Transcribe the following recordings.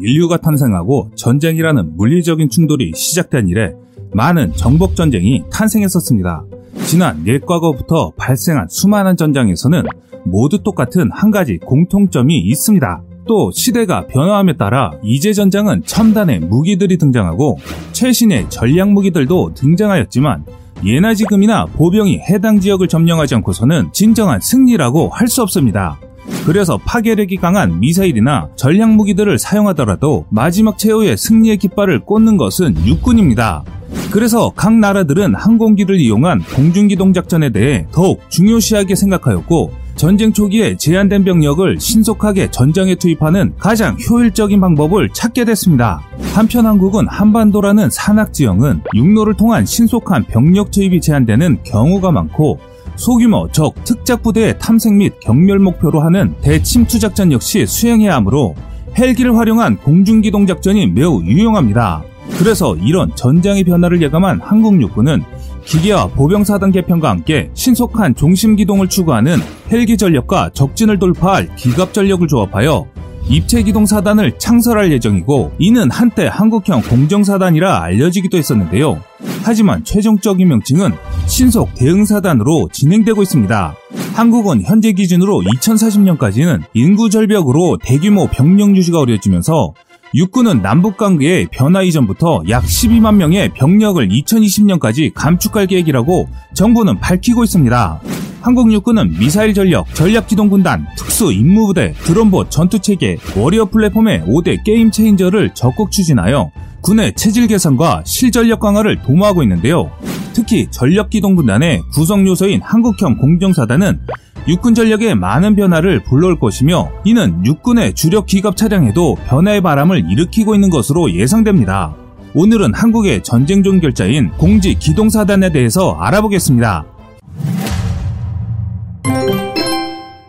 인류가 탄생하고 전쟁이라는 물리적인 충돌이 시작된 이래 많은 정복 전쟁이 탄생했었습니다. 지난 옛과거부터 발생한 수많은 전장에서는 모두 똑같은 한 가지 공통점이 있습니다. 또 시대가 변화함에 따라 이제 전장은 첨단의 무기들이 등장하고 최신의 전략 무기들도 등장하였지만 예나 지금이나 보병이 해당 지역을 점령하지 않고서는 진정한 승리라고 할 수 없습니다. 그래서 파괴력이 강한 미사일이나 전략 무기들을 사용하더라도 마지막 최후의 승리의 깃발을 꽂는 것은 육군입니다. 그래서 각 나라들은 항공기를 이용한 공중기동 작전에 대해 더욱 중요시하게 생각하였고 전쟁 초기에 제한된 병력을 신속하게 전장에 투입하는 가장 효율적인 방법을 찾게 됐습니다. 한편 한국은 한반도라는 산악 지형은 육로를 통한 신속한 병력 투입이 제한되는 경우가 많고 소규모 적 특작 부대의 탐색 및 경멸 목표로 하는 대침투 작전 역시 수행해야 하므로 헬기를 활용한 공중기동 작전이 매우 유용합니다. 그래서 이런 전장의 변화를 예감한 한국 육군은 기계와 보병사단 개편과 함께 신속한 종심 기동을 추구하는 헬기 전력과 적진을 돌파할 기갑 전력을 조합하여 입체 기동 사단을 창설할 예정이고 이는 한때 한국형 공정사단이라 알려지기도 했었는데요. 하지만 최종적인 명칭은 신속 대응사단으로 진행되고 있습니다. 한국은 현재 기준으로 2040년까지는 인구 절벽으로 대규모 병력 유지가 어려워지면서 육군은 남북 관계의 변화 이전부터 약 12만 명의 병력을 2020년까지 감축할 계획이라고 정부는 밝히고 있습니다. 한국 육군은 미사일 전력, 전략기동군단, 특수 임무부대, 드론봇 전투체계, 워리어 플랫폼의 5대 게임 체인저를 적극 추진하여 군의 체질 개선과 실전력 강화를 도모하고 있는데요. 특히 전력기동군단의 구성 요소인 한국형 공정사단은 육군 전력에 많은 변화를 불러올 것이며 이는 육군의 주력 기갑 차량에도 변화의 바람을 일으키고 있는 것으로 예상됩니다. 오늘은 한국의 전쟁 종결자인 공지 기동사단에 대해서 알아보겠습니다.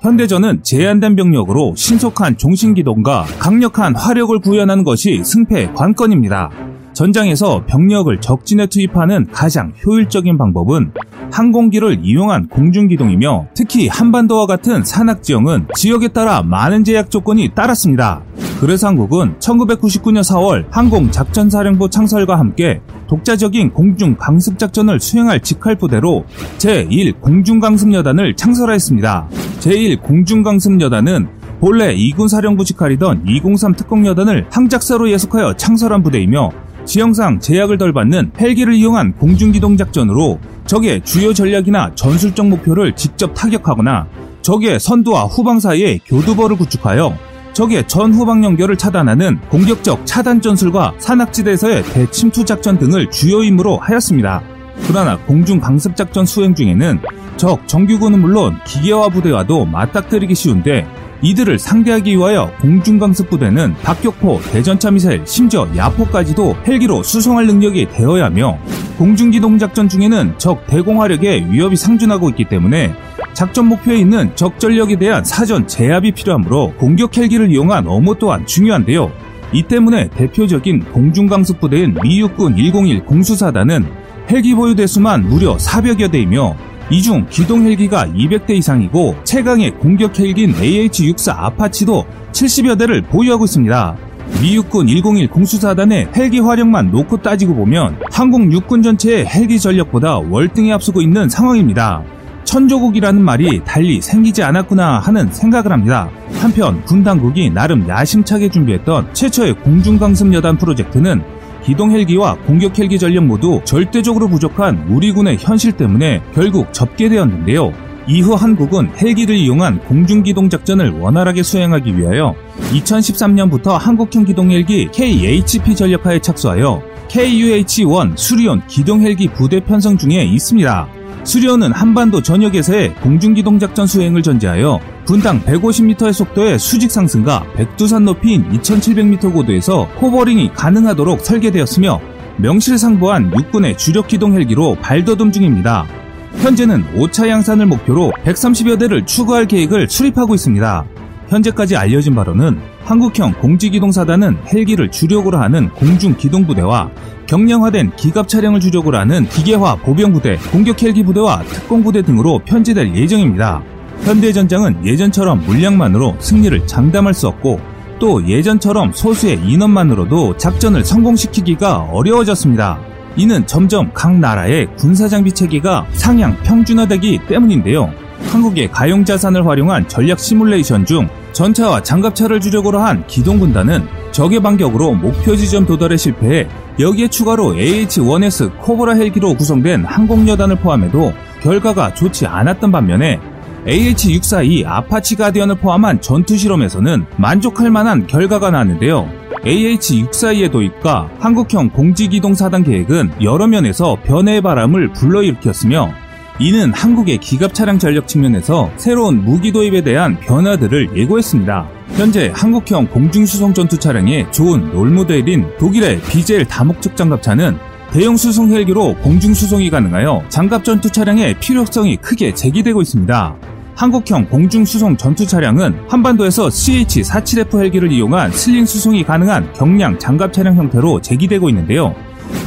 현대전은 제한된 병력으로 신속한 종신기동과 강력한 화력을 구현하는 것이 승패의 관건입니다. 전장에서 병력을 적진에 투입하는 가장 효율적인 방법은 항공기를 이용한 공중기동이며 특히 한반도와 같은 산악지형은 지역에 따라 많은 제약 조건이 따랐습니다. 그래서 한국은 1999년 4월 항공작전사령부 창설과 함께 독자적인 공중강습작전을 수행할 직할부대로 제1공중강습여단을 창설하였습니다. 제1공중강습여단은 본래 2군 사령부 직할이던 203 특공여단을 항작사로 예속하여 창설한 부대이며 지형상 제약을 덜 받는 헬기를 이용한 공중기동 작전으로 적의 주요 전략이나 전술적 목표를 직접 타격하거나 적의 선두와 후방 사이에 교두보를 구축하여 적의 전후방 연결을 차단하는 공격적 차단 전술과 산악지대에서의 대침투 작전 등을 주요 임무로 하였습니다. 그러나 공중 강습 작전 수행 중에는 적 정규군은 물론 기계화 부대와도 맞닥뜨리기 쉬운데 이들을 상대하기 위하여 공중강습부대는 박격포, 대전차 미사일, 심지어 야포까지도 헬기로 수송할 능력이 되어야 하며 공중기동작전 중에는 적 대공화력에 위협이 상존하고 있기 때문에 작전 목표에 있는 적 전력에 대한 사전 제압이 필요하므로 공격 헬기를 이용한 업무 또한 중요한데요. 이 때문에 대표적인 공중강습부대인 미육군 101 공수사단은 헬기 보유 대수만 무려 400여 대이며 이 중 기동 헬기가 200대 이상이고 최강의 공격 헬기인 AH-64 아파치도 70여 대를 보유하고 있습니다. 미 육군 101 공수사단의 헬기 화력만 놓고 따지고 보면 한국 육군 전체의 헬기 전력보다 월등히 앞서고 있는 상황입니다. 천조국이라는 말이 달리 생기지 않았구나 하는 생각을 합니다. 한편 군 당국이 나름 야심차게 준비했던 최초의 공중강습 여단 프로젝트는 기동 헬기와 공격 헬기 전력 모두 절대적으로 부족한 우리 군의 현실 때문에 결국 접게 되었는데요. 이후 한국은 헬기를 이용한 공중기동 작전을 원활하게 수행하기 위하여 2013년부터 한국형 기동헬기 KHP 전력화에 착수하여 KUH-1 수리온 기동헬기 부대 편성 중에 있습니다. 수리온은 한반도 전역에서의 공중기동작전 수행을 전제하여 분당 150m의 속도의 수직 상승과 백두산 높이인 2700m 고도에서 호버링이 가능하도록 설계되었으며 명실상부한 육군의 주력 기동 헬기로 발돋움 중입니다. 현재는 5차 양산을 목표로 130여 대를 추가할 계획을 수립하고 있습니다. 현재까지 알려진 바로는 한국형 공지기동사단은 헬기를 주력으로 하는 공중기동부대와 경량화된 기갑 차량을 주력으로 하는 기계화 보병부대, 공격 헬기 부대와 특공부대 등으로 편제될 예정입니다. 현대전장은 예전처럼 물량만으로 승리를 장담할 수 없고 또 예전처럼 소수의 인원만으로도 작전을 성공시키기가 어려워졌습니다. 이는 점점 각 나라의 군사장비 체계가 상향 평준화되기 때문인데요. 한국의 가용 자산을 활용한 전략 시뮬레이션 중 전차와 장갑차를 주력으로 한 기동군단은 적의 반격으로 목표 지점 도달에 실패해 여기에 추가로 AH-1S 코브라 헬기로 구성된 항공여단을 포함해도 결과가 좋지 않았던 반면에 AH-64E 아파치 가디언을 포함한 전투 실험에서는 만족할 만한 결과가 나왔는데요. AH-64E의 도입과 한국형 공지기동 사단 계획은 여러 면에서 변화의 바람을 불러일으켰으며 이는 한국의 기갑 차량 전력 측면에서 새로운 무기 도입에 대한 변화들을 예고했습니다. 현재 한국형 공중수송 전투 차량의 좋은 롤모델인 독일의 비젤 다목적 장갑차는 대형 수송 헬기로 공중 수송이 가능하여 장갑 전투 차량의 필요성이 크게 제기되고 있습니다. 한국형 공중 수송 전투 차량은 한반도에서 CH-47F 헬기를 이용한 슬링 수송이 가능한 경량 장갑 차량 형태로 제기되고 있는데요.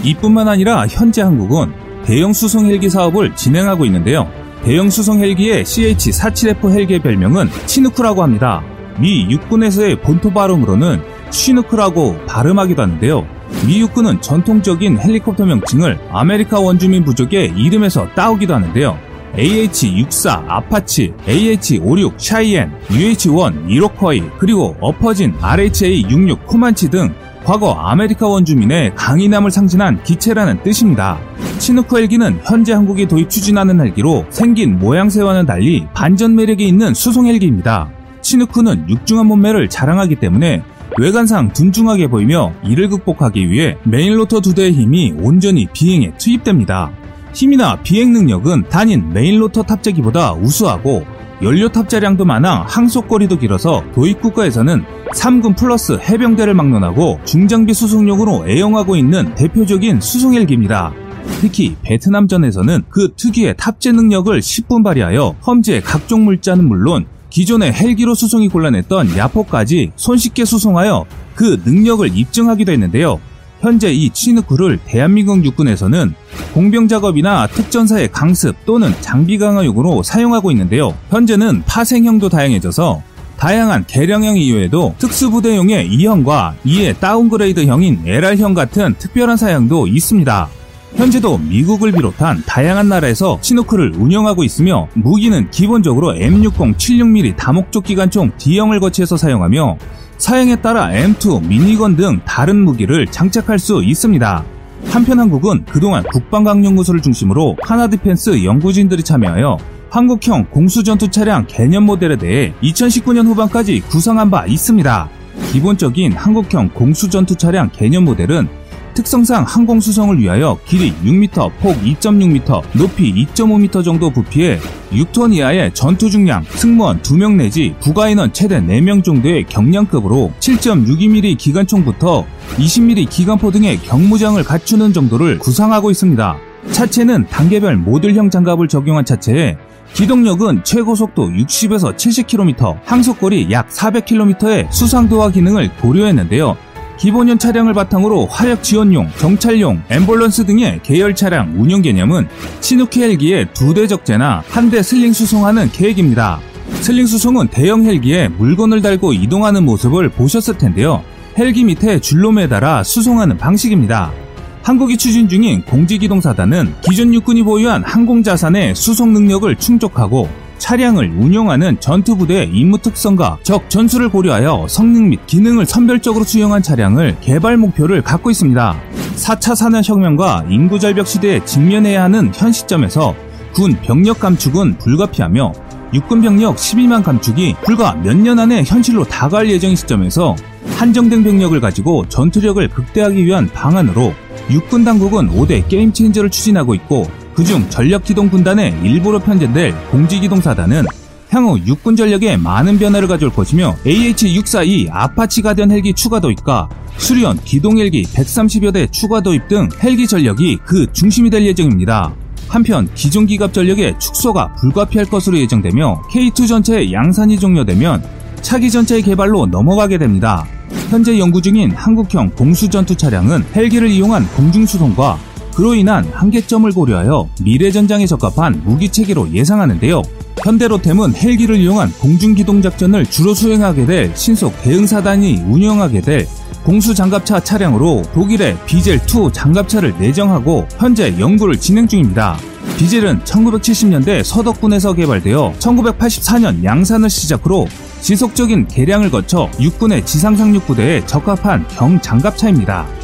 이뿐만 아니라 현재 한국은 대형 수송 헬기 사업을 진행하고 있는데요. 대형 수송 헬기의 CH-47F 헬기의 별명은 치누크라고 합니다. 미 육군에서의 본토 발음으로는 쉬누크라고 발음하기도 하는데요. 미 육군은 전통적인 헬리콥터 명칭을 아메리카 원주민 부족의 이름에서 따오기도 하는데요. AH-64 아파치, AH-56 샤이엔, UH-1 이로쿼이, 그리고 엎어진 RAH-66 코만치 등 과거 아메리카 원주민의 강인함을 상징한 기체라는 뜻입니다. 치누크 헬기는 현재 한국이 도입 추진하는 헬기로 생긴 모양새와는 달리 반전 매력이 있는 수송 헬기입니다. 치누크는 육중한 몸매를 자랑하기 때문에 외관상 둔중하게 보이며 이를 극복하기 위해 main rotor 두 대의 힘이 온전히 비행에 투입됩니다. 힘이나 비행 능력은 단일 main rotor 탑재기보다 우수하고 연료 탑재량도 많아 항속거리도 길어서 도입 국가에서는 3군 플러스 해병대를 막론하고 중장비 수송용으로 애용하고 있는 대표적인 수송헬기입니다. 특히 베트남전에서는 그 특유의 탑재 능력을 10분 발휘하여 험지의 각종 물자는 물론 기존의 헬기로 수송이 곤란했던 야포까지 손쉽게 수송하여 그 능력을 입증하기도 했는데요. 현재 이 치누크를 대한민국 육군에서는 공병 작업이나 특전사의 강습 또는 장비 강화용으로 사용하고 있는데요. 현재는 파생형도 다양해져서 다양한 개량형 이외에도 특수부대용의 E형과 이의 downgrade형인 LR형 같은 특별한 사양도 있습니다. 현재도 미국을 비롯한 다양한 나라에서 치누크를 운영하고 있으며 무기는 기본적으로 M60 7.62mm 다목적 기관총 D형을 거치해서 사용하며 사양에 따라 M2 minigun 등 다른 무기를 장착할 수 있습니다. 한편 한국은 그동안 국방과학연구소를 중심으로 한화디펜스 연구진들이 참여하여 한국형 공수전투 차량 개념 모델에 대해 2019년 후반까지 구상한 바 있습니다. 기본적인 한국형 공수전투 차량 개념 모델은 특성상 항공 수송을 위하여 길이 6m, 폭 2.6m, 높이 2.5m 정도 부피에 6톤 이하의 전투 중량, 승무원 2명 내지 부가 인원 최대 4명 정도의 경량급으로 7.62mm 기관총부터 20mm 기관포 등의 경무장을 갖추는 정도를 구상하고 있습니다. 차체는 단계별 모듈형 장갑을 적용한 차체에 기동력은 최고 속도 60에서 70km, 항속거리 약 400km의 수상도하 기능을 고려했는데요. 기본형 차량을 바탕으로 화력 지원용, 정찰용, 앰뷸런스 등의 계열 차량 운영 개념은 치누크 헬기의 두 대 적재나 한 대 sling 수송하는 계획입니다. sling 수송은 대형 헬기에 물건을 달고 이동하는 모습을 보셨을 텐데요. 헬기 밑에 줄로 매달아 수송하는 방식입니다. 한국이 추진 중인 공지기동사단은 기존 육군이 보유한 항공자산의 수송 능력을 충족하고 차량을 운용하는 전투부대의 임무 특성과 적 전술을 고려하여 성능 및 기능을 선별적으로 수용한 차량을 개발 목표를 갖고 있습니다. 4차 산업혁명과 인구절벽 시대에 직면해야 하는 현 시점에서 군 병력 감축은 불가피하며 육군 병력 12만 감축이 불과 몇 년 안에 현실로 다가올 예정인 시점에서 한정된 병력을 가지고 전투력을 극대화하기 위한 방안으로 육군 당국은 5대 game changer를 추진하고 있고 그중 전략기동 군단의 일부로 편제될 공지기동사단은 향후 육군 전력에 많은 변화를 가져올 것이며 AH-64E 아파치 가디언 헬기 추가 도입과 수리온 기동 헬기 130여 대 추가 도입 등 헬기 전력이 그 중심이 될 예정입니다. 한편 기존 기갑 전력의 축소가 불가피할 것으로 예정되며 K2 전차의 양산이 종료되면 차기 전체의 개발로 넘어가게 됩니다. 현재 연구 중인 한국형 공수전투 차량은 헬기를 이용한 공중수송과 그로 인한 한계점을 고려하여 미래 전장에 적합한 무기 체계로 예상하는데요. 현대로템은 헬기를 이용한 공중기동작전을 주로 수행하게 될 신속 대응사단이 운영하게 될 공수장갑차 차량으로 독일의 비젤2 장갑차를 내정하고 현재 연구를 진행 중입니다. 비젤은 1970년대 서덕군에서 개발되어 1984년 양산을 시작으로 지속적인 개량을 거쳐 육군의 지상상륙부대에 적합한 경장갑차입니다.